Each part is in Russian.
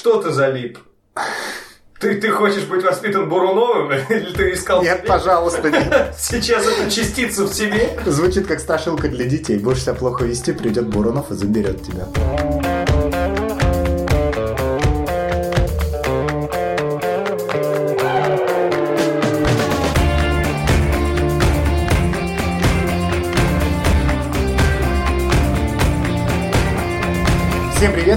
Что ты залип? Ты, ты хочешь быть воспитан Буруновым? Или ты искал Нет, себе? пожалуйста, нет. сейчас эту частицу в себе? Звучит как страшилка для детей. Будешь себя плохо вести, придет Бурунов и заберет тебя.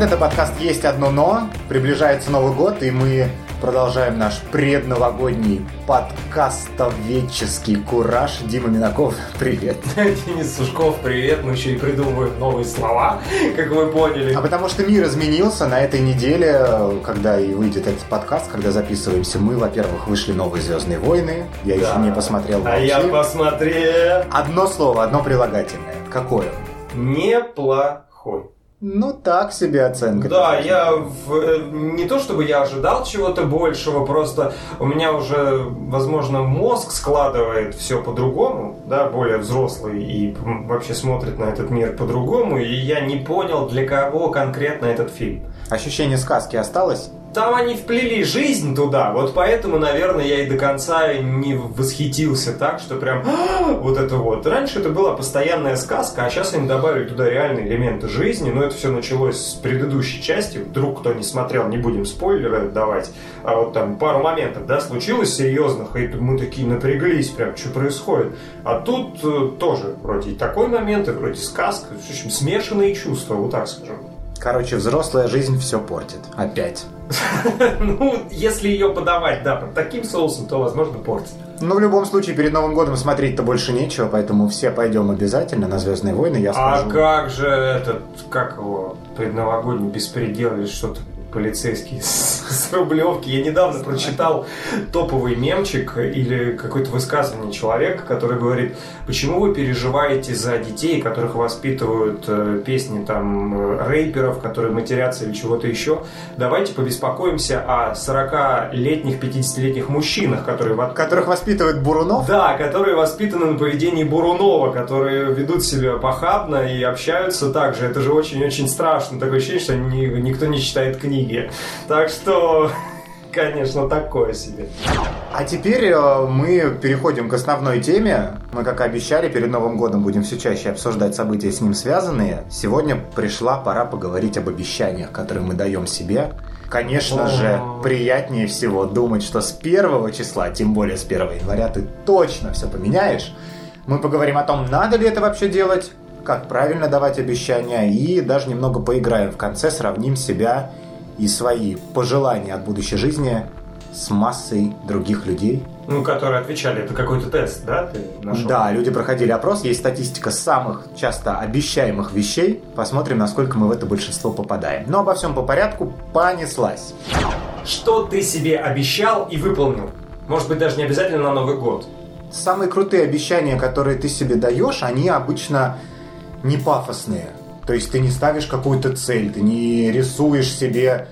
Это подкаст «Есть одно но». Приближается Новый год, и мы продолжаем наш предновогодний подкастоведческий кураж. Дима Минаков, привет. Денис Сушков, привет. Мы еще и придумываем новые слова, как вы поняли. А потому что мир изменился на этой неделе, когда и выйдет этот подкаст, когда записываемся мы, во-первых, вышли новые «Звездные войны». Я еще Да. не посмотрел А вообще. я посмотрел. Одно слово, одно прилагательное. Какое? Неплохой. Ну, так себе оценка. Да, я в- э, не то чтобы я ожидал чего-то большего, просто у меня уже, возможно, мозг складывает все по-другому, да, более взрослый и вообще смотрит на этот мир по-другому, и я не понял, для кого конкретно этот фильм. Ощущение сказки осталось? Там они вплели жизнь туда, вот поэтому, наверное, я и до конца не восхитился так, что прям «А, вот это вот. Раньше это была постоянная сказка, а сейчас они добавили туда реальные элементы жизни, но это все началось с предыдущей части. Вдруг кто не смотрел, не будем спойлеры давать, а вот там пару моментов, да, случилось серьезных, и мы такие напряглись, прям, что происходит. А тут э, тоже вроде и такой момент, и вроде сказка, в общем, смешанные чувства, вот так скажем. Короче, взрослая жизнь все портит. Опять. Ну, если ее подавать, да, под таким соусом, то, возможно, портит. Ну, в любом случае, перед Новым годом смотреть-то больше нечего, поэтому все пойдем обязательно на Звездные войны. Я А скажу. как же этот, как его, предновогодний беспредел или что-то полицейский с, с Рублевки. Я недавно прочитал топовый мемчик или какое-то высказывание человека, который говорит, почему вы переживаете за детей, которых воспитывают э, песни там э, рэперов, которые матерятся или чего-то еще. Давайте побеспокоимся о 40-летних, 50-летних мужчинах, которые Которых воспитывает Бурунов? да, которые воспитаны на поведении Бурунова, которые ведут себя похабно и общаются так же. Это же очень-очень страшно. Такое ощущение, что ни- никто не читает книги. Так что, конечно, такое себе. А теперь э, мы переходим к основной теме. Мы, как и обещали, перед Новым годом будем все чаще обсуждать события с ним связанные. Сегодня пришла пора поговорить об обещаниях, которые мы даем себе. Конечно же, О. приятнее всего думать, что с первого числа, тем более с 1 января, ты точно все поменяешь. Мы поговорим о том, надо ли это вообще делать, как правильно давать обещания, и даже немного поиграем в конце, сравним себя и свои пожелания от будущей жизни с массой других людей. Ну, которые отвечали, это какой-то тест, да, ты нашел? Да, люди проходили опрос, есть статистика самых часто обещаемых вещей. Посмотрим, насколько мы в это большинство попадаем. Но обо всем по порядку понеслась. Что ты себе обещал и выполнил? Может быть, даже не обязательно на Новый год. Самые крутые обещания, которые ты себе даешь, они обычно не пафосные. То есть ты не ставишь какую-то цель, ты не рисуешь себе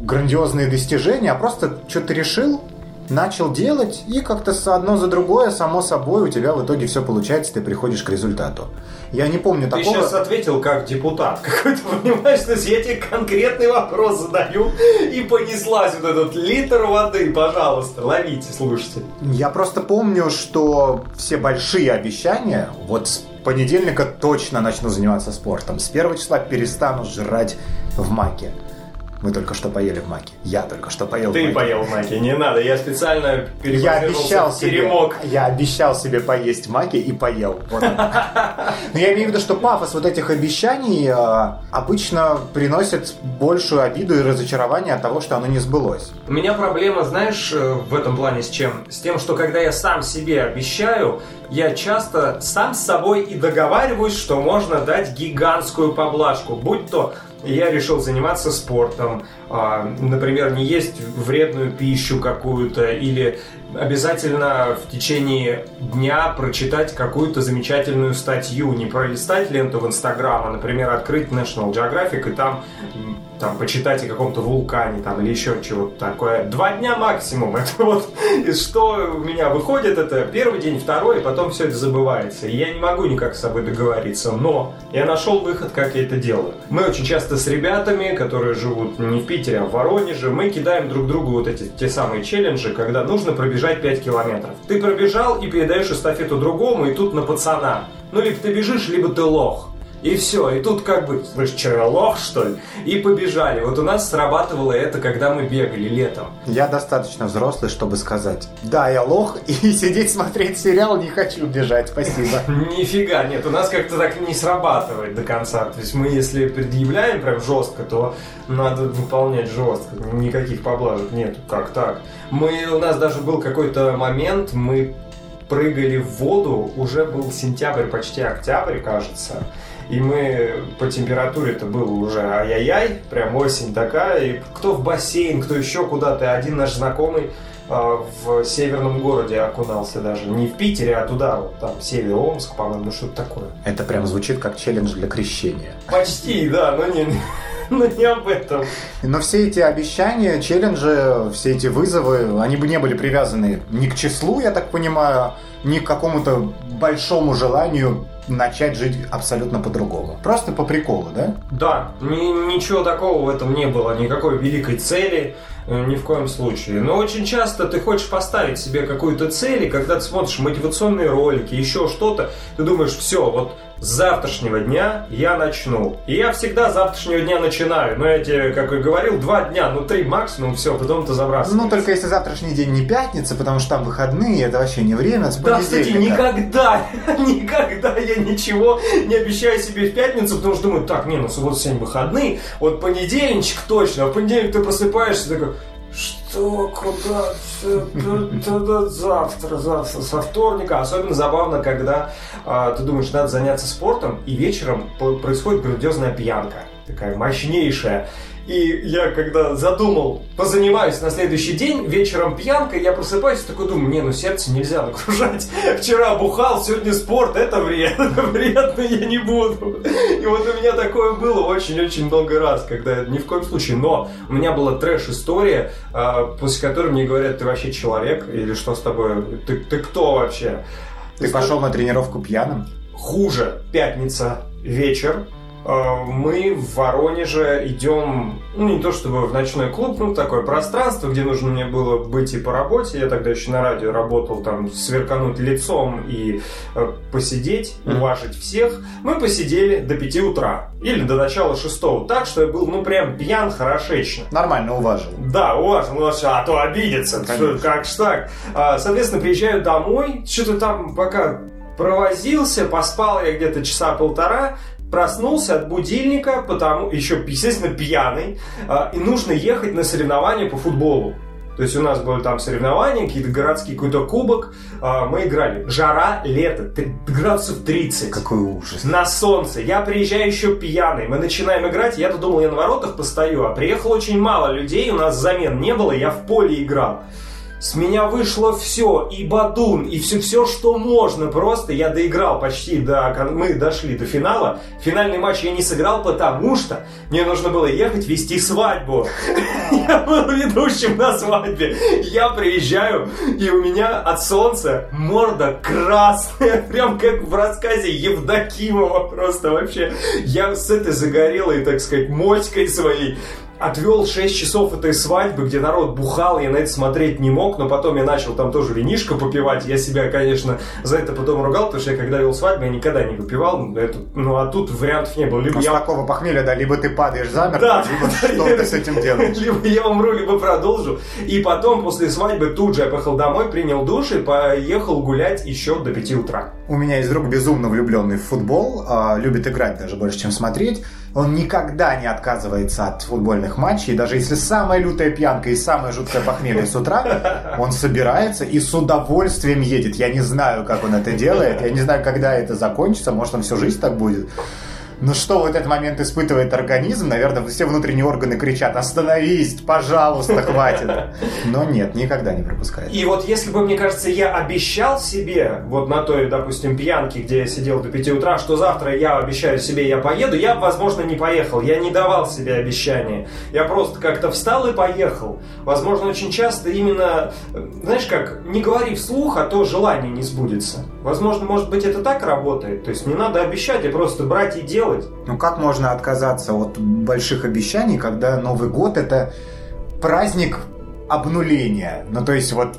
грандиозные достижения, а просто что-то решил, начал делать, и как-то одно за другое, само собой, у тебя в итоге все получается, ты приходишь к результату. Я не помню Ты такого... сейчас ответил как депутат какой-то, понимаешь? То есть я тебе конкретный вопрос задаю, и понеслась вот этот литр воды, пожалуйста, ловите, слушайте. Я просто помню, что все большие обещания, вот с понедельника точно начну заниматься спортом, с первого числа перестану жрать в маке. Мы только что поели в маке. Я только что поел в Ты маке. поел маки, не надо, я специально Я обещал в себе, теремок. я обещал себе поесть маки и поел. Вот. Но я имею в виду, что пафос вот этих обещаний э, обычно приносит большую обиду и разочарование от того, что оно не сбылось. У меня проблема, знаешь, э, в этом плане с чем? С тем, что когда я сам себе обещаю, я часто сам с собой и договариваюсь, что можно дать гигантскую поблажку. Будь то я решил заниматься спортом, например, не есть вредную пищу какую-то, или обязательно в течение дня прочитать какую-то замечательную статью, не пролистать ленту в Инстаграм, а, например, открыть National Geographic и там, там почитать о каком-то вулкане там, или еще чего-то такое. Два дня максимум. Это вот и что у меня выходит, это первый день, второй, и потом все это забывается. И я не могу никак с собой договориться, но я нашел выход, как я это делаю. Мы очень часто с ребятами, которые живут не в Питере, в Воронеже, мы кидаем друг другу вот эти те самые челленджи, когда нужно пробежать 5 километров. Ты пробежал и передаешь эстафету другому, и тут на пацана. Ну, либо ты бежишь, либо ты лох. И все, и тут как бы, вы что, лох, что ли? И побежали. Вот у нас срабатывало это, когда мы бегали летом. Я достаточно взрослый, чтобы сказать, да, я лох, и сидеть смотреть сериал не хочу бежать, спасибо. Нифига, нет, у нас как-то так не срабатывает до конца. То есть мы, если предъявляем прям жестко, то надо выполнять жестко. Никаких поблажек нет. Как так? Мы, у нас даже был какой-то момент, мы прыгали в воду, уже был сентябрь, почти октябрь, кажется. И мы по температуре это было уже ай-яй-яй, прям осень такая. И кто в бассейн, кто еще куда-то. Один наш знакомый э, в северном городе окунался даже. Не в Питере, а туда, вот там, север Омск, по-моему, что-то такое. Это прям звучит как челлендж для крещения. Почти, да, но не, но не об этом. Но все эти обещания, челленджи, все эти вызовы, они бы не были привязаны ни к числу, я так понимаю, ни к какому-то большому желанию начать жить абсолютно по-другому. Просто по приколу, да? Да, ни, ничего такого в этом не было, никакой великой цели, э, ни в коем случае. Но очень часто ты хочешь поставить себе какую-то цель, и когда ты смотришь мотивационные ролики, еще что-то, ты думаешь, все, вот с завтрашнего дня я начну. И я всегда с завтрашнего дня начинаю. Но я тебе, как и говорил, два дня, ну три максимум, все, потом ты забрасываешь. Ну, только если завтрашний день не пятница, потому что там выходные, это вообще не время, с Да, кстати, никогда, никогда я ничего не обещаю себе в пятницу, потому что думаю, так, не, ну суббота сегодня выходные, вот понедельничек точно, а в понедельник ты просыпаешься такой, что, куда, всё, да, да, да, завтра, завтра, со вторника. Особенно забавно, когда а, ты думаешь, надо заняться спортом, и вечером происходит грандиозная пьянка, такая мощнейшая. И я когда задумал, позанимаюсь на следующий день, вечером пьянка, я просыпаюсь и такой думаю, не, ну сердце нельзя нагружать. Вчера бухал, сегодня спорт, это вредно, вредно я не буду. И вот у меня такое было очень-очень много раз, когда ни в коем случае. Но у меня была трэш-история, а, после которой мне говорят, ты вообще человек, или что с тобой, ты, ты кто вообще? Ты пошел на тренировку пьяным? Хуже. Пятница, вечер, мы в Воронеже идем, ну не то чтобы в ночной клуб, ну такое пространство, где нужно мне было быть и по работе. Я тогда еще на радио работал, там сверкануть лицом и э, посидеть, уважить всех. Мы посидели до 5 утра или до начала шестого, так что я был ну прям пьян хорошечно. Нормально уважил. Да, уважил, уважил, а то обидится. Что, как ж так? А, соответственно, приезжаю домой, что-то там пока провозился, поспал я где-то часа полтора, проснулся от будильника, потому еще, естественно, пьяный, а, и нужно ехать на соревнования по футболу. То есть у нас были там соревнования, какие-то городские, какой-то кубок. А, Мы играли. Жара, лето, градусов 30. Какой ужас. На солнце. Я приезжаю еще пьяный. Мы начинаем играть. Я-то думал, я на воротах постою. А приехало очень мало людей. У нас замен не было. Я в поле играл. С меня вышло все, и бадун, и все, все, что можно. Просто я доиграл почти до... Мы дошли до финала. Финальный матч я не сыграл, потому что мне нужно было ехать вести свадьбу. Я был ведущим на свадьбе. Я приезжаю, и у меня от солнца морда красная. Прям как в рассказе Евдокимова просто вообще. Я с этой загорелой, так сказать, моськой своей отвел 6 часов этой свадьбы, где народ бухал, я на это смотреть не мог, но потом я начал там тоже винишко попивать. Я себя, конечно, за это потом ругал, потому что я когда вел свадьбу, я никогда не выпивал. Это- ну а тут вариантов не было. Либо я такого похмелья, да, либо ты падаешь замертво, Да. либо что ты с этим делаешь. Либо я умру, либо продолжу. И потом, после свадьбы, тут же я поехал домой, принял душ и поехал гулять еще до 5 утра. У меня есть друг безумно влюбленный в футбол, а, любит играть даже больше, чем смотреть. Он никогда не отказывается от футбольных матчей, даже если самая лютая пьянка и самое жуткое похмелье с утра, он собирается и с удовольствием едет. Я не знаю, как он это делает, я не знаю, когда это закончится, может, он всю жизнь так будет. Но что в этот момент испытывает организм, наверное, все внутренние органы кричат «Остановись, пожалуйста, хватит!» Но нет, никогда не пропускает. И вот если бы, мне кажется, я обещал себе, вот на той, допустим, пьянке, где я сидел до 5 утра, что завтра я обещаю себе, я поеду, я возможно, не поехал. Я не давал себе обещания. Я просто как-то встал и поехал. Возможно, очень часто именно, знаешь как, не говори вслух, а то желание не сбудется. Возможно, может быть, это так работает. То есть не надо обещать, а просто брать и делать, делать. Ну как можно отказаться от больших обещаний, когда Новый год это праздник обнуления? Ну то есть вот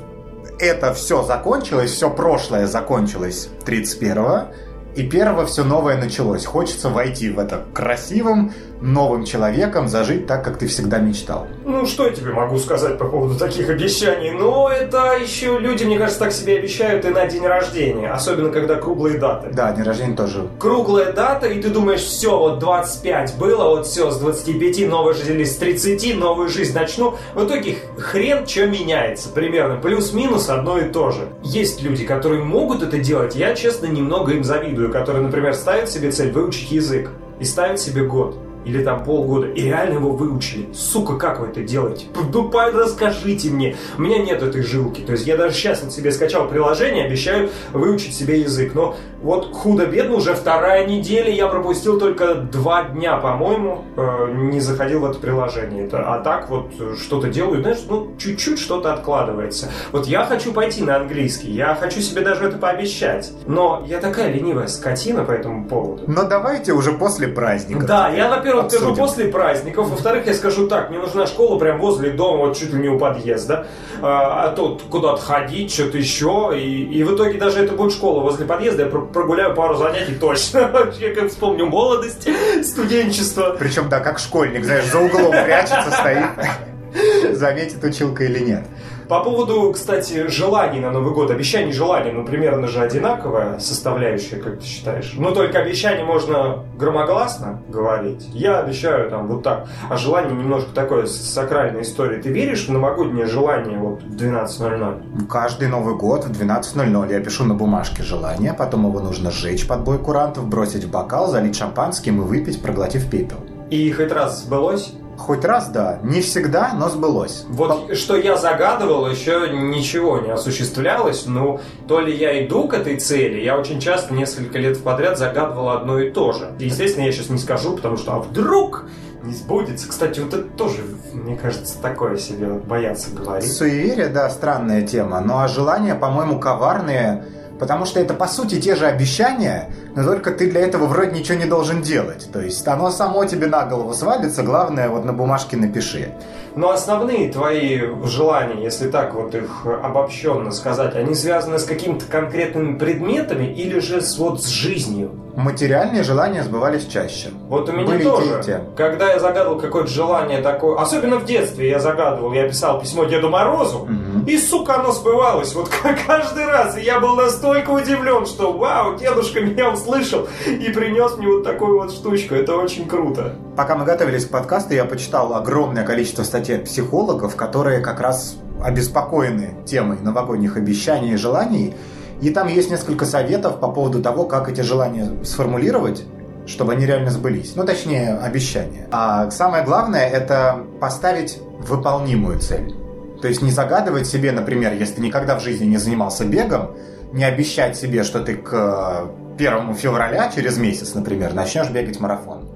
это все закончилось, все прошлое закончилось 31-го, и первого все новое началось. Хочется войти в это красивым, новым человеком, зажить так, как ты всегда мечтал. Ну, что я тебе могу сказать по поводу таких обещаний? Ну, это еще люди, мне кажется, так себе обещают и на день рождения. Особенно, когда круглые даты. Да, день рождения тоже. Круглая дата, и ты думаешь, все, вот 25 было, вот все, с 25 новая жизнь, или с 30 новую жизнь начну. В итоге хрен что меняется примерно. Плюс-минус одно и то же. Есть люди, которые могут это делать, я, честно, немного им завидую, которые, например, ставят себе цель выучить язык и ставят себе год или там полгода, и реально его выучили. Сука, как вы это делаете? Ну, расскажите мне. У меня нет этой жилки. То есть я даже сейчас на себе скачал приложение, обещаю выучить себе язык. Но вот худо-бедно уже вторая неделя, я пропустил только два дня, по-моему, э, не заходил в это приложение. Это, а так вот что-то делаю, знаешь, ну, чуть-чуть что-то откладывается. Вот я хочу пойти на английский, я хочу себе даже это пообещать. Но я такая ленивая скотина по этому поводу. Но давайте уже после праздника. Да, я, во-первых, во-первых, скажу после праздников, во-вторых, я скажу так, мне нужна школа прям возле дома, вот чуть ли не у подъезда, а, а то куда-то ходить, что-то еще, и, и в итоге даже это будет школа возле подъезда, я прогуляю пару занятий точно, вообще как вспомню молодость, студенчество. Причем, да, как школьник, знаешь, за углом прячется, стоит, заметит училка или нет. По поводу, кстати, желаний на Новый год, обещаний желаний, ну, примерно же одинаковая составляющая, как ты считаешь? Но только обещание можно громогласно говорить. Я обещаю там вот так. А желание немножко такое сакральная история. Ты веришь в новогоднее желание вот в 12.00? Каждый Новый год в 12.00 я пишу на бумажке желание, потом его нужно сжечь под бой курантов, бросить в бокал, залить шампанским и выпить, проглотив пепел. И хоть раз сбылось? Хоть раз, да. Не всегда, но сбылось. Вот По... что я загадывал, еще ничего не осуществлялось. Ну, то ли я иду к этой цели, я очень часто, несколько лет подряд загадывал одно и то же. естественно, я сейчас не скажу, потому что а вдруг не сбудется. Кстати, вот это тоже, мне кажется, такое себе бояться говорить. Суеверие, да, странная тема. Ну а желания, по-моему, коварные Потому что это, по сути, те же обещания, но только ты для этого вроде ничего не должен делать. То есть оно само тебе на голову свалится, главное вот на бумажке напиши. Но основные твои желания, если так вот их обобщенно сказать, они связаны с какими-то конкретными предметами или же с, вот с жизнью? Материальные желания сбывались чаще. Вот у меня Были тоже. Те. Когда я загадывал какое-то желание такое, особенно в детстве я загадывал, я писал письмо Деду Морозу, угу. и, сука, оно сбывалось. Вот каждый раз. И я был настолько удивлен, что вау, дедушка меня услышал и принес мне вот такую вот штучку. Это очень круто. Пока мы готовились к подкасту, я почитал огромное количество статей от психологов, которые как раз обеспокоены темой новогодних обещаний и желаний. И там есть несколько советов по поводу того, как эти желания сформулировать, чтобы они реально сбылись. Ну, точнее, обещания. А самое главное – это поставить выполнимую цель. То есть не загадывать себе, например, если ты никогда в жизни не занимался бегом, не обещать себе, что ты к 1 февраля, через месяц, например, начнешь бегать марафон.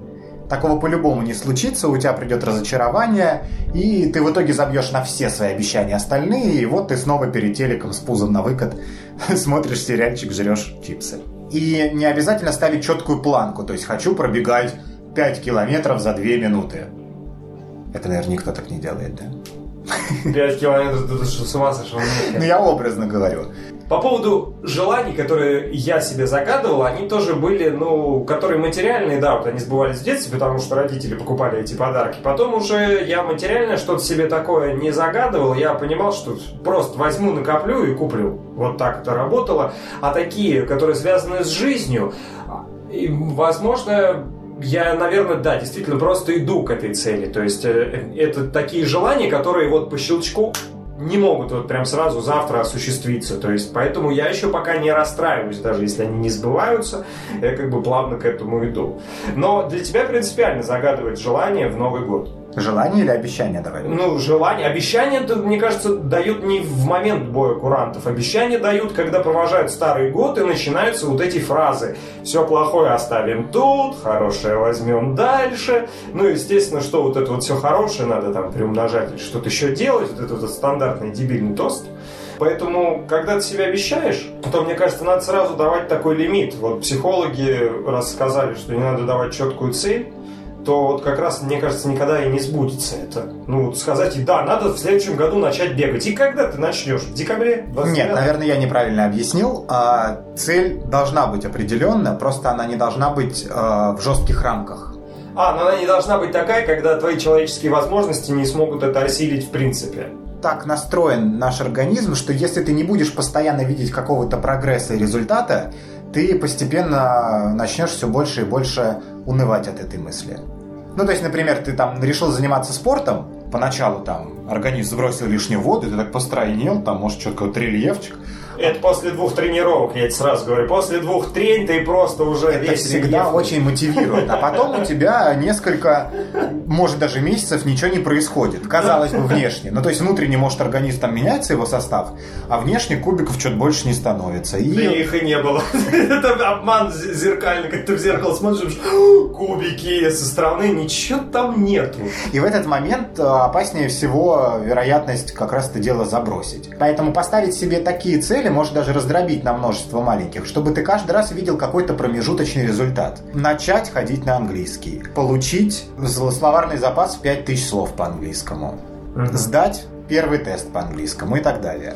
Такого по-любому не случится, у тебя придет разочарование, и ты в итоге забьешь на все свои обещания остальные, и вот ты снова перед телеком с пузом на выкат смотришь сериальчик, жрешь чипсы. И не обязательно ставить четкую планку, то есть хочу пробегать 5 километров за 2 минуты. Это, наверное, никто так не делает, да? 5 километров, ты что, с ума сошел? Ну, я образно говорю. По поводу желаний, которые я себе загадывал, они тоже были, ну, которые материальные, да, вот они сбывались в детстве, потому что родители покупали эти подарки. Потом уже я материально что-то себе такое не загадывал, я понимал, что просто возьму, накоплю и куплю. Вот так это работало. А такие, которые связаны с жизнью, возможно, я, наверное, да, действительно просто иду к этой цели. То есть э, это такие желания, которые вот по щелчку не могут вот прям сразу завтра осуществиться. То есть, поэтому я еще пока не расстраиваюсь, даже если они не сбываются, я как бы плавно к этому иду. Но для тебя принципиально загадывать желание в Новый год. Желание или обещание давай? Ну, желание. Обещание, мне кажется, дают не в момент боя курантов. Обещания дают, когда провожают старый год и начинаются вот эти фразы. Все плохое оставим тут, хорошее возьмем дальше. Ну, естественно, что вот это вот все хорошее надо там приумножать, что-то еще делать. Вот это вот стандартный дебильный тост. Поэтому, когда ты себя обещаешь, то, мне кажется, надо сразу давать такой лимит. Вот психологи рассказали, что не надо давать четкую цель, то вот как раз, мне кажется, никогда и не сбудется это. Ну, вот сказать, да, надо в следующем году начать бегать. И когда ты начнешь? В декабре? 29? Нет, наверное, я неправильно объяснил. А, цель должна быть определенная, просто она не должна быть а, в жестких рамках. А, но она не должна быть такая, когда твои человеческие возможности не смогут это осилить в принципе так настроен наш организм, что если ты не будешь постоянно видеть какого-то прогресса и результата, ты постепенно начнешь все больше и больше унывать от этой мысли. Ну, то есть, например, ты там решил заниматься спортом, поначалу там организм сбросил лишнюю воду, ты так постройнел, там, может, что-то какой-то рельефчик, это после двух тренировок, я тебе сразу говорю. После двух трень ты просто уже Это весь всегда рельеф. очень мотивирует. А потом у тебя несколько, может даже месяцев ничего не происходит. Казалось бы, внешне. Ну, то есть внутренне, может, организм там меняется, его состав, а внешне кубиков что-то больше не становится. И... Да их и не было. Это обман зеркальный, как ты в зеркало смотришь, кубики со стороны, ничего там нету. И в этот момент э, опаснее всего вероятность как раз это дело забросить. Поэтому поставить себе такие цели может даже раздробить на множество маленьких, чтобы ты каждый раз видел какой-то промежуточный результат. Начать ходить на английский. Получить словарный запас в 5000 слов по английскому. Сдать первый тест по английскому и так далее.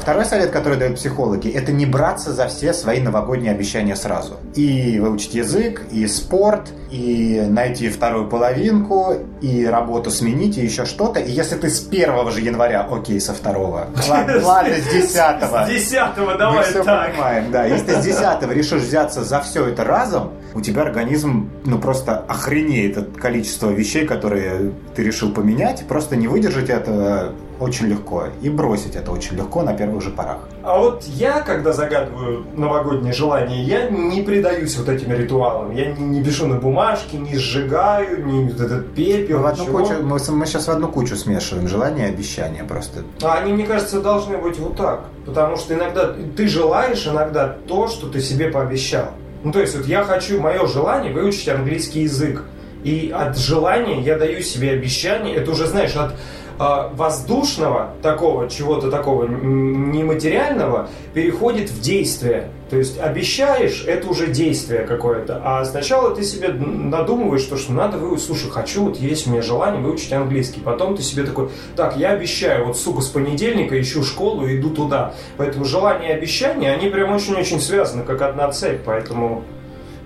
Второй совет, который дают психологи, это не браться за все свои новогодние обещания сразу. И выучить язык, и спорт, и найти вторую половинку, и работу сменить, и еще что-то. И если ты с первого же января, окей, со второго, ладно, с десятого. С десятого, давай Мы все понимаем, да. Если ты с десятого решишь взяться за все это разом, у тебя организм, ну, просто охренеет от количества вещей, которые ты решил поменять, просто не выдержать этого очень легко. И бросить это очень легко на первых же порах. А вот я, когда загадываю новогодние желания, я не предаюсь вот этим ритуалам. Я не, не пишу на бумажке, не сжигаю, не вот этот пепел, в одну кучу, мы, мы сейчас в одну кучу смешиваем желания и обещания просто. А они, мне кажется, должны быть вот так. Потому что иногда ты желаешь иногда то, что ты себе пообещал. Ну, то есть, вот я хочу, мое желание выучить английский язык. И от желания я даю себе обещание, это уже, знаешь, от а, воздушного такого, чего-то такого нематериального, переходит в действие. То есть обещаешь, это уже действие какое-то. А сначала ты себе надумываешь, что, что надо выучить, слушай, хочу, вот есть у меня желание выучить английский. Потом ты себе такой, так, я обещаю, вот, сука, с понедельника ищу школу иду туда. Поэтому желание и обещание, они прям очень-очень связаны, как одна цепь. Поэтому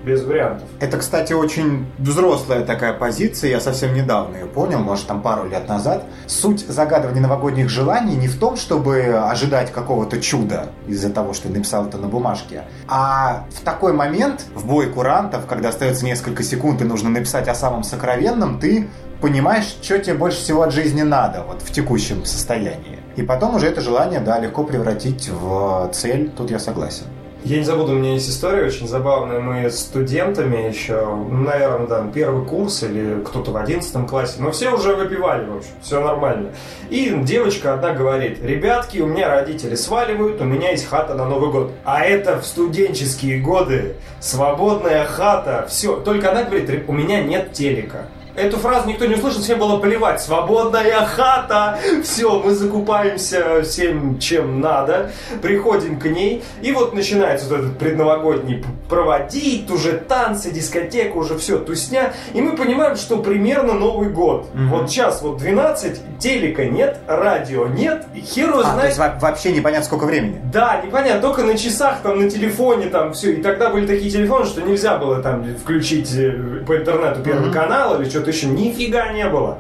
без вариантов. Это, кстати, очень взрослая такая позиция. Я совсем недавно ее понял, может, там пару лет назад. Суть загадывания новогодних желаний не в том, чтобы ожидать какого-то чуда из-за того, что написал это на бумажке, а в такой момент, в бой курантов, когда остается несколько секунд и нужно написать о самом сокровенном, ты понимаешь, что тебе больше всего от жизни надо вот в текущем состоянии. И потом уже это желание, да, легко превратить в цель. Тут я согласен. Я не забуду, у меня есть история очень забавная. Мы студентами еще, ну, наверное, там, первый курс или кто-то в одиннадцатом классе, но все уже выпивали, в общем, все нормально. И девочка одна говорит, ребятки, у меня родители сваливают, у меня есть хата на Новый год. А это в студенческие годы, свободная хата, все. Только она говорит, у меня нет телека. Эту фразу никто не услышал, всем было плевать. Свободная хата! Все, мы закупаемся всем, чем надо, приходим к ней, и вот начинается вот этот предновогодний проводить, уже танцы, дискотека, уже все, тусня, и мы понимаем, что примерно Новый год. Mm-hmm. Вот сейчас вот 12, телека нет, радио нет, и хер а, знает. То есть вообще непонятно сколько времени. Да, непонятно, только на часах, там, на телефоне, там, все, и тогда были такие телефоны, что нельзя было там включить э, по интернету первый mm-hmm. канал или что-то еще нифига не было.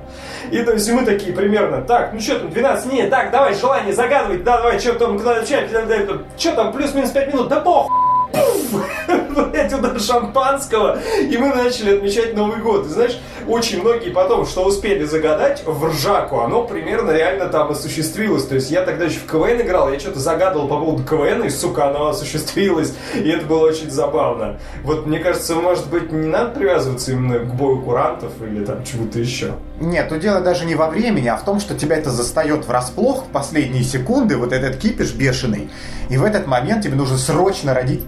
И то есть мы такие примерно, так, ну что там, 12, нет, так, давай, желание загадывать, да, давай, что там, куда начать, что там, плюс-минус 5 минут, да пох, блять, удар шампанского, и мы начали отмечать Новый год. И знаешь, очень многие потом, что успели загадать в ржаку, оно примерно реально там осуществилось. То есть я тогда еще в КВН играл, я что-то загадывал по поводу КВН, и, сука, оно осуществилось. И это было очень забавно. Вот, мне кажется, может быть, не надо привязываться именно к бою курантов или там чего-то еще. Нет, то дело даже не во времени, а в том, что тебя это застает врасплох в последние секунды, вот этот кипиш бешеный. И в этот момент тебе нужно срочно родить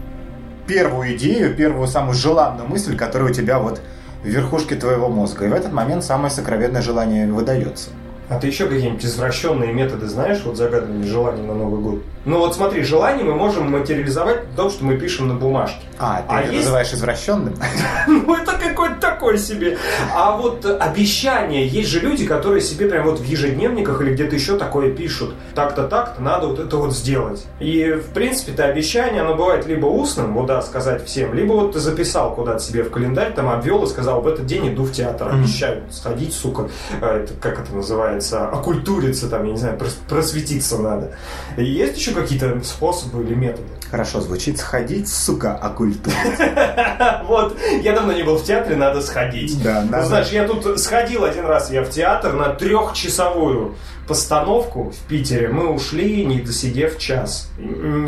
первую идею, первую самую желанную мысль, которая у тебя вот в верхушке твоего мозга. И в этот момент самое сокровенное желание выдается. А ты еще какие-нибудь извращенные методы знаешь, вот загадывания желаний на Новый год? Ну вот смотри, желание мы можем материализовать в том, что мы пишем на бумажке. А, ты а это есть... называешь извращенным? Ну это какой-то такой себе. А вот обещания, есть же люди, которые себе прям вот в ежедневниках или где-то еще такое пишут. Так-то, так-то, надо вот это вот сделать. И в принципе это обещание, оно бывает либо устным, вот да, сказать всем, либо вот ты записал куда-то себе в календарь, там обвел и сказал, в этот день иду в театр, обещаю сходить, сука, э, это, как это называется, окультуриться там, я не знаю, просветиться надо. Есть еще какие-то способы или методы? Хорошо звучит сходить, сука, окультуриться. Вот, я давно не был в театре, надо сходить. Да, надо. знаешь, я тут сходил один раз, я в театр на трехчасовую постановку в Питере. Мы ушли, не досидев час.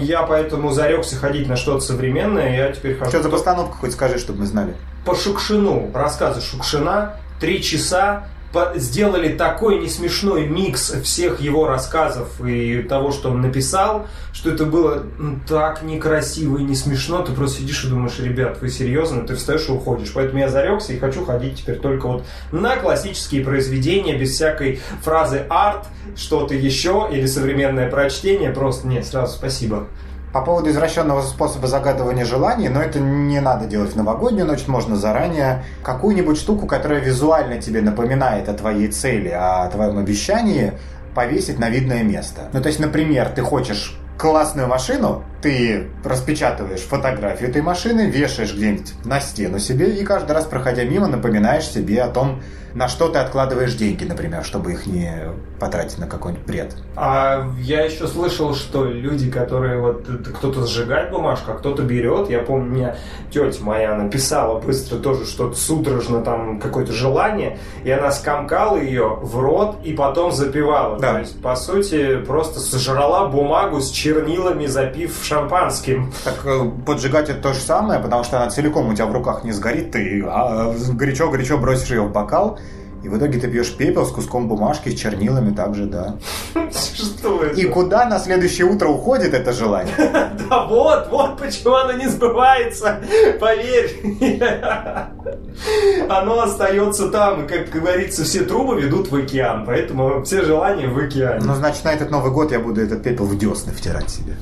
Я поэтому зарекся ходить на что-то современное, я теперь хожу... Что за постановка, хоть скажи, чтобы мы знали. По Шукшину. Рассказы Шукшина. Три часа сделали такой несмешной микс всех его рассказов и того, что он написал, что это было так некрасиво и не смешно. Ты просто сидишь и думаешь, ребят, вы серьезно? Ты встаешь и уходишь. Поэтому я зарекся и хочу ходить теперь только вот на классические произведения, без всякой фразы арт, что-то еще или современное прочтение. Просто нет, сразу спасибо. По поводу извращенного способа загадывания желаний, но это не надо делать в новогоднюю ночь, можно заранее какую-нибудь штуку, которая визуально тебе напоминает о твоей цели, о твоем обещании, повесить на видное место. Ну, то есть, например, ты хочешь классную машину, ты распечатываешь фотографию этой машины, вешаешь где-нибудь на стену себе и каждый раз, проходя мимо, напоминаешь себе о том, на что ты откладываешь деньги, например, чтобы их не потратить на какой-нибудь бред. А я еще слышал, что люди, которые вот кто-то сжигает бумажку, а кто-то берет. Я помню, мне тетя моя написала быстро тоже что-то судорожно, там какое-то желание, и она скомкала ее в рот и потом запивала. Да. То есть, по сути, просто сожрала бумагу с чернилами, запив шампанским. Так э, поджигать это то же самое, потому что она целиком у тебя в руках не сгорит, ты а, горячо-горячо бросишь ее в бокал, и в итоге ты пьешь пепел с куском бумажки, с чернилами также, да. Что это? И куда на следующее утро уходит это желание? Да вот, вот почему оно не сбывается. Поверь. Оно остается там, и, как говорится, все трубы ведут в океан, поэтому все желания в океане. Ну, значит, на этот Новый год я буду этот пепел в десны втирать себе.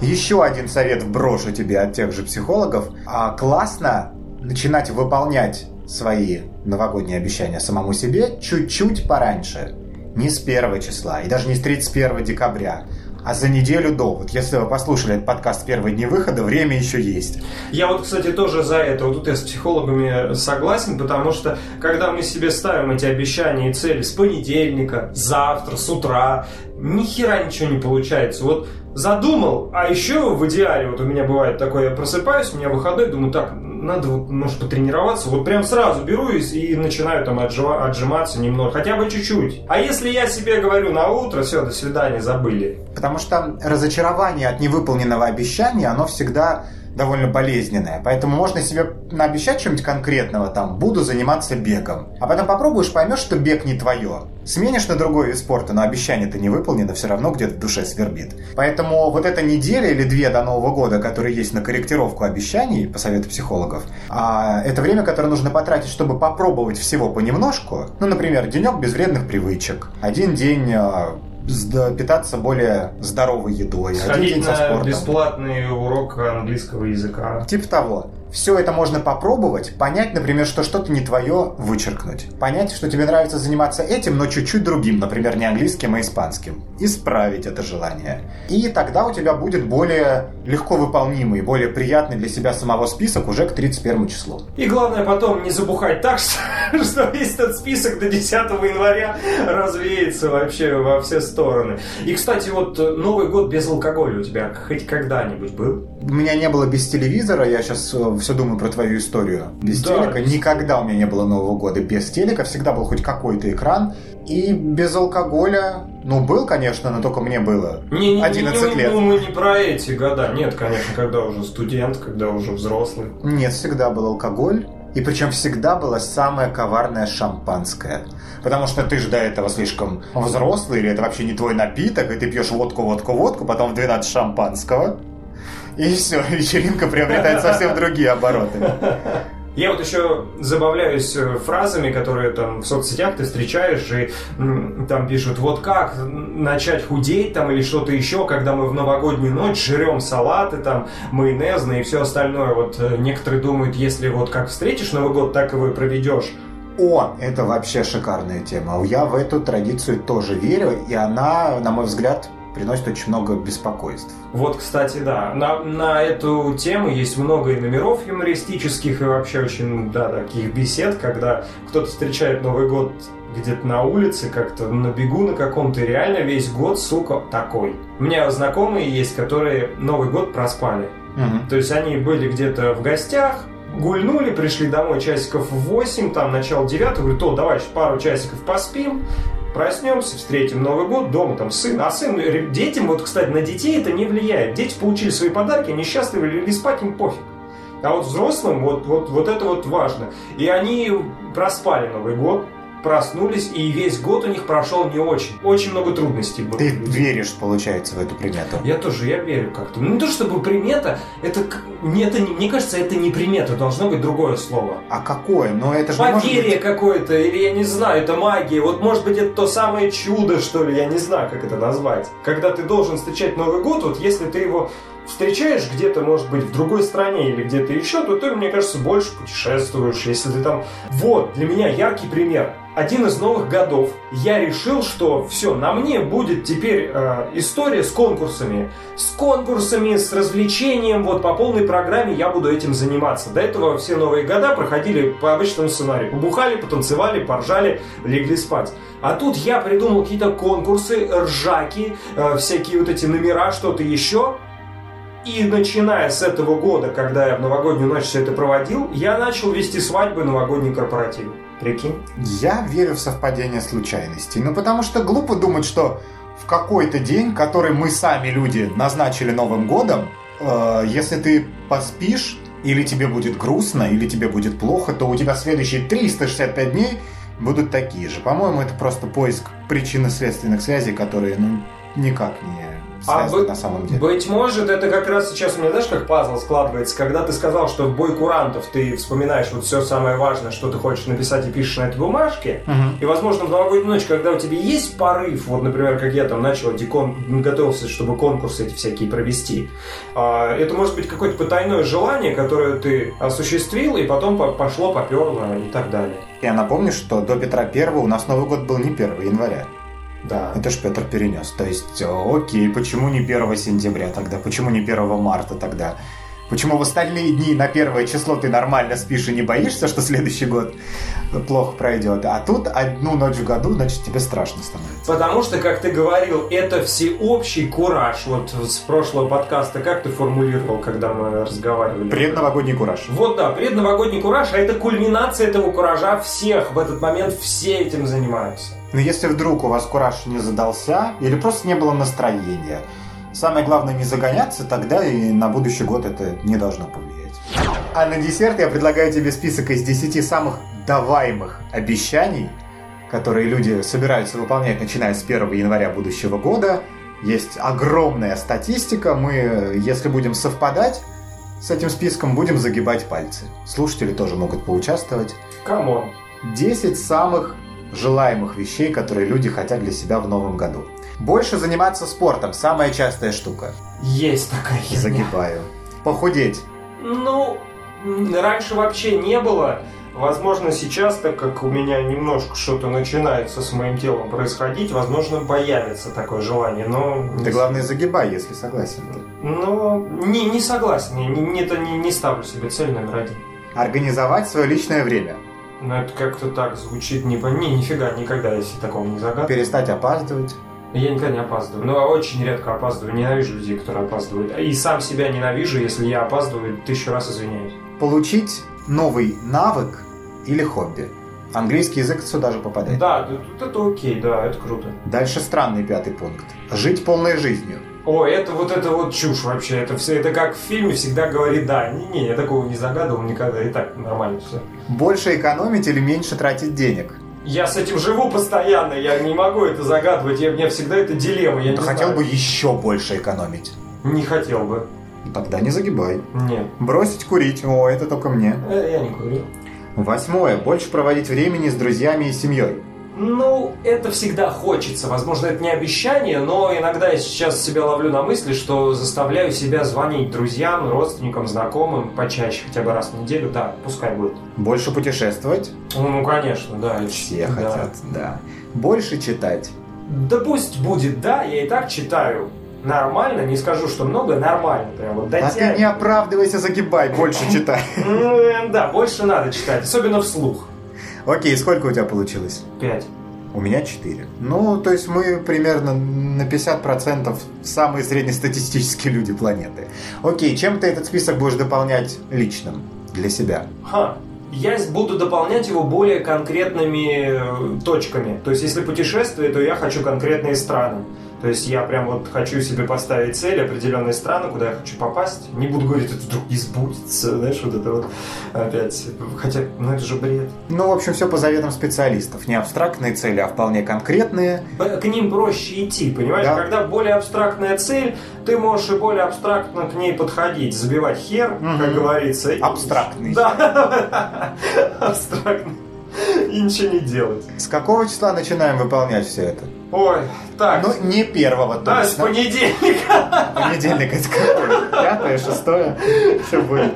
Еще один совет вброшу тебе от тех же психологов. А классно начинать выполнять свои новогодние обещания самому себе чуть-чуть пораньше. Не с 1 числа и даже не с 31 декабря, а за неделю до. Вот если вы послушали этот подкаст первые дни выхода, время еще есть. Я вот, кстати, тоже за это. Вот тут я с психологами согласен, потому что когда мы себе ставим эти обещания и цели с понедельника, завтра, с утра, ни хера ничего не получается. Вот задумал, а еще в идеале, вот у меня бывает такое, я просыпаюсь, у меня выходной, думаю, так, надо, вот, может, потренироваться, вот прям сразу беру и, и начинаю там отжива, отжиматься немного, хотя бы чуть-чуть. А если я себе говорю на утро, все, до свидания, забыли. Потому что разочарование от невыполненного обещания, оно всегда довольно болезненная. Поэтому можно себе наобещать чем-нибудь конкретного, там, буду заниматься бегом. А потом попробуешь, поймешь, что бег не твое. Сменишь на другой вид спорта, но обещание-то не выполнено, все равно где-то в душе свербит. Поэтому вот эта неделя или две до Нового года, которые есть на корректировку обещаний, по совету психологов, а это время, которое нужно потратить, чтобы попробовать всего понемножку. Ну, например, денек без вредных привычек. Один день а, питаться более здоровой едой. Сходить один день со спортом. бесплатный урок английского языка. Типа того все это можно попробовать, понять, например, что что-то не твое, вычеркнуть. Понять, что тебе нравится заниматься этим, но чуть-чуть другим, например, не английским, а испанским. Исправить это желание. И тогда у тебя будет более легко выполнимый, более приятный для себя самого список уже к 31 числу. И главное потом не забухать так, что, весь этот список до 10 января развеется вообще во все стороны. И, кстати, вот э, Новый год без алкоголя у тебя хоть когда-нибудь был? У меня не было без телевизора, я сейчас э, все думаю про твою историю. Без да. телека. Никогда у меня не было Нового года без телека. Всегда был хоть какой-то экран. И без алкоголя, ну, был, конечно, но только мне было не, не, 11 не, не, лет. Ну, мы не про эти года. Нет, конечно, когда уже студент, когда уже взрослый. Нет, всегда был алкоголь. И причем всегда было самое коварное шампанское. Потому что ты же до этого слишком взрослый, или это вообще не твой напиток, и ты пьешь водку, водку, водку, потом в 12 шампанского. И все, вечеринка приобретает совсем другие обороты. Я вот еще забавляюсь э, фразами, которые там в соцсетях ты встречаешь, и там пишут, вот как начать худеть там или что-то еще, когда мы в новогоднюю ночь жрем салаты там, майонезные и все остальное. Вот э, некоторые думают, если вот как встретишь Новый год, так его и проведешь. О, это вообще шикарная тема. Я в эту традицию тоже верю, и она, на мой взгляд, приносит очень много беспокойств. Вот, кстати, да, на, на эту тему есть много и номеров юмористических, и вообще очень, да, таких бесед, когда кто-то встречает Новый год где-то на улице, как-то на бегу на каком-то, реально весь год, сука, такой. У меня знакомые есть, которые Новый год проспали. Мгм. То есть они были где-то в гостях, гульнули, пришли домой часиков в 8, там, начало 9, говорят, о, давай пару часиков поспим, проснемся, встретим Новый год, дома там сын, а сын, детям, вот, кстати, на детей это не влияет. Дети получили свои подарки, они счастливы, легли спать, им пофиг. А вот взрослым вот, вот, вот это вот важно. И они проспали Новый год, проснулись, и весь год у них прошел не очень. Очень много трудностей было. Ты веришь, получается, в эту примету? Я тоже, я верю как-то. Ну, не то чтобы примета, это, не, это не- мне кажется, это не примета, должно быть другое слово. А какое? Но это же Поверье быть... какое-то, или я не знаю, это магия. Вот может быть это то самое чудо, что ли, я не знаю, как это назвать. Когда ты должен встречать Новый год, вот если ты его встречаешь где-то, может быть, в другой стране или где-то еще, то ты, мне кажется, больше путешествуешь. Если ты там... Вот, для меня яркий пример. Один из новых годов я решил, что все, на мне будет теперь э, история с конкурсами. С конкурсами, с развлечением, вот по полной программе я буду этим заниматься. До этого все новые года проходили по обычному сценарию. Побухали, потанцевали, поржали, легли спать. А тут я придумал какие-то конкурсы, ржаки, э, всякие вот эти номера, что-то еще. И начиная с этого года, когда я в новогоднюю ночь все это проводил, я начал вести свадьбы и новогодние корпоративы. Прикинь? Я верю в совпадение случайностей. Ну, потому что глупо думать, что в какой-то день, который мы сами, люди, назначили Новым годом, э, если ты поспишь, или тебе будет грустно, или тебе будет плохо, то у тебя следующие 365 дней будут такие же. По-моему, это просто поиск причинно-следственных связей, которые, ну, никак не связаны бы- на самом деле. Быть может, это как раз сейчас у меня, знаешь, как пазл складывается, когда ты сказал, что в бой курантов ты вспоминаешь вот все самое важное, что ты хочешь написать и пишешь на этой бумажке, Мгм. и, возможно, в новогоднюю ночь, когда у тебя есть порыв, вот, например, как я там начал, декон, готовился, чтобы конкурсы эти всякие провести, а, это может быть какое-то потайное желание, которое ты осуществил, и потом по- пошло, поперло и так далее. Я напомню, что до Петра Первого у нас Новый год был не 1 января. Да. Это ж Петр перенес. То есть, э, окей, почему не 1 сентября тогда? Почему не 1 марта тогда? Почему в остальные дни на первое число ты нормально спишь и не боишься, что следующий год плохо пройдет? А тут одну ночь в году, значит, тебе страшно становится. Потому что, как ты говорил, это всеобщий кураж. Вот с прошлого подкаста, как ты формулировал, когда мы разговаривали? Предновогодний кураж. Вот да, предновогодний кураж, а это кульминация этого куража всех. В этот момент все этим занимаются. Но если вдруг у вас кураж не задался, или просто не было настроения, самое главное не загоняться, тогда и на будущий год это не должно повлиять. А на десерт я предлагаю тебе список из 10 самых даваемых обещаний, которые люди собираются выполнять, начиная с 1 января будущего года. Есть огромная статистика. Мы, если будем совпадать с этим списком, будем загибать пальцы. Слушатели тоже могут поучаствовать. Come on. 10 самых желаемых вещей, которые люди хотят для себя в новом году. Больше заниматься спортом. Самая частая штука. Есть такая херня. Загибаю. Похудеть. Ну, раньше вообще не было. Возможно, сейчас, так как у меня немножко что-то начинается с моим телом происходить, возможно, появится такое желание, но... Ты главное загибай, если согласен. Ну, не, не согласен, я не, не, не, не ставлю себе цель номер один. Организовать свое личное время. Но это как-то так звучит, не, по- не, нифига, никогда я себе такого не загадываю. Перестать опаздывать. Я никогда не опаздываю. Ну, а очень редко опаздываю. Ненавижу людей, которые опаздывают. И сам себя ненавижу, если я опаздываю, тысячу раз извиняюсь. Получить новый навык или хобби. Английский язык сюда же попадает. Да, тут это окей, да, это круто. Дальше странный пятый пункт. Жить полной жизнью. О, это вот это вот чушь вообще. Это все, это как в фильме всегда говорит да. Не-не, я такого не загадывал никогда. И так нормально все. Больше экономить или меньше тратить денег. Я с этим живу постоянно, я не могу это загадывать. Я, у меня всегда это дилемма. Я не Ты хотел знаю. бы еще больше экономить. Не хотел бы. Тогда не загибай. Нет. Бросить курить. О, это только мне. Э, Я не курю. Восьмое. Больше проводить времени с друзьями и семьей. Ну, это всегда хочется. Возможно, это не обещание, но иногда я сейчас себя ловлю на мысли, что заставляю себя звонить друзьям, родственникам, знакомым почаще, хотя бы раз в неделю. Да, пускай будет. Больше путешествовать. Ну, ну, конечно, да. Все Да. хотят, да. Больше читать. Да пусть будет, да, я и так читаю. Нормально, не скажу, что много, нормально. Прям вот А ты дотягиваю. не оправдывайся, загибай, больше читай. Да, больше надо читать, особенно вслух. Окей, сколько у тебя получилось? Пять. У меня 4. Ну, то есть мы примерно на 50% самые среднестатистические люди планеты. Окей, чем ты этот список будешь дополнять личным для себя? Ха. Я буду дополнять его более конкретными э, точками. То есть, если путешествие, то я хочу конкретные страны. То есть я прям вот хочу себе поставить цель, определенные страны, куда я хочу попасть. Не буду говорить, это вдруг не сбудется, знаешь, вот это вот опять. Хотя, ну это же бред. Ну, в общем, все по заветам специалистов. Не абстрактные цели, а вполне конкретные. К ним проще идти, понимаешь? Да. Когда более абстрактная цель, ты можешь и более абстрактно к ней подходить, забивать хер, Мгм. как говорится. Абстрактный. Да, абстрактный. И ничего не делать. С какого числа начинаем выполнять все это? Ой, так, Ну, не первого да, с точно. понедельника. Понедельник это какой? Пятое, шестое? Что будет?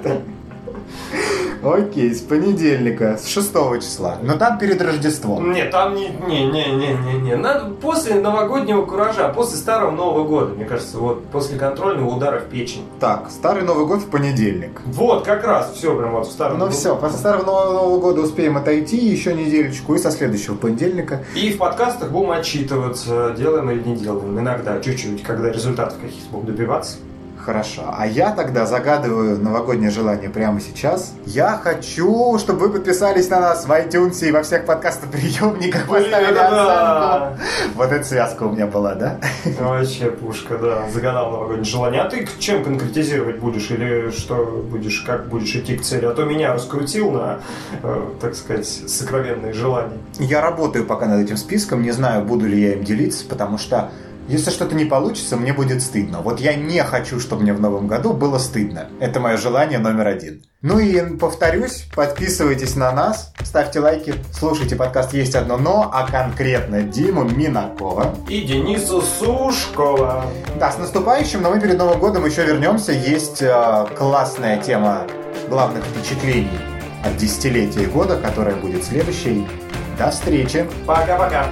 Окей, с понедельника, с шестого числа. Но там перед Рождеством. Нет, там не, не, не, не, не, не. Надо после новогоднего куража, после старого Нового года, мне кажется, вот после контрольного удара в печень. Так, Старый Новый год в понедельник. Вот, как раз, все прям вот в старом. Ну все, после Старого Нового Нового года успеем отойти еще неделечку и со следующего понедельника. И в подкастах будем отчитываться, делаем или не делаем. Иногда, чуть-чуть, когда результатов каких-то будем добиваться. Хорошо. А я тогда загадываю новогоднее желание прямо сейчас. Я хочу, чтобы вы подписались на нас в iTunes и во всех подкастоприемниках, поставили это оценку. Вот эта связка у меня была, да? Вообще пушка, да. Загадал новогоднее желание. А ты чем конкретизировать будешь? Или что будешь, как будешь идти к цели? А то меня раскрутил на, э, так сказать, сокровенные желания. Я работаю пока над этим списком, не знаю, буду ли я им делиться, потому что если что-то не получится, мне будет стыдно. Вот я не хочу, чтобы мне в новом году было стыдно. Это мое желание номер один. Ну и повторюсь, подписывайтесь на нас, ставьте лайки, слушайте подкаст «Есть одно но», а конкретно Диму Минакова. И Денису Сушкова. Да, с наступающим, но мы перед Новым годом еще вернемся. Есть э, классная тема главных впечатлений от десятилетия года, которая будет следующей. До встречи! Пока-пока.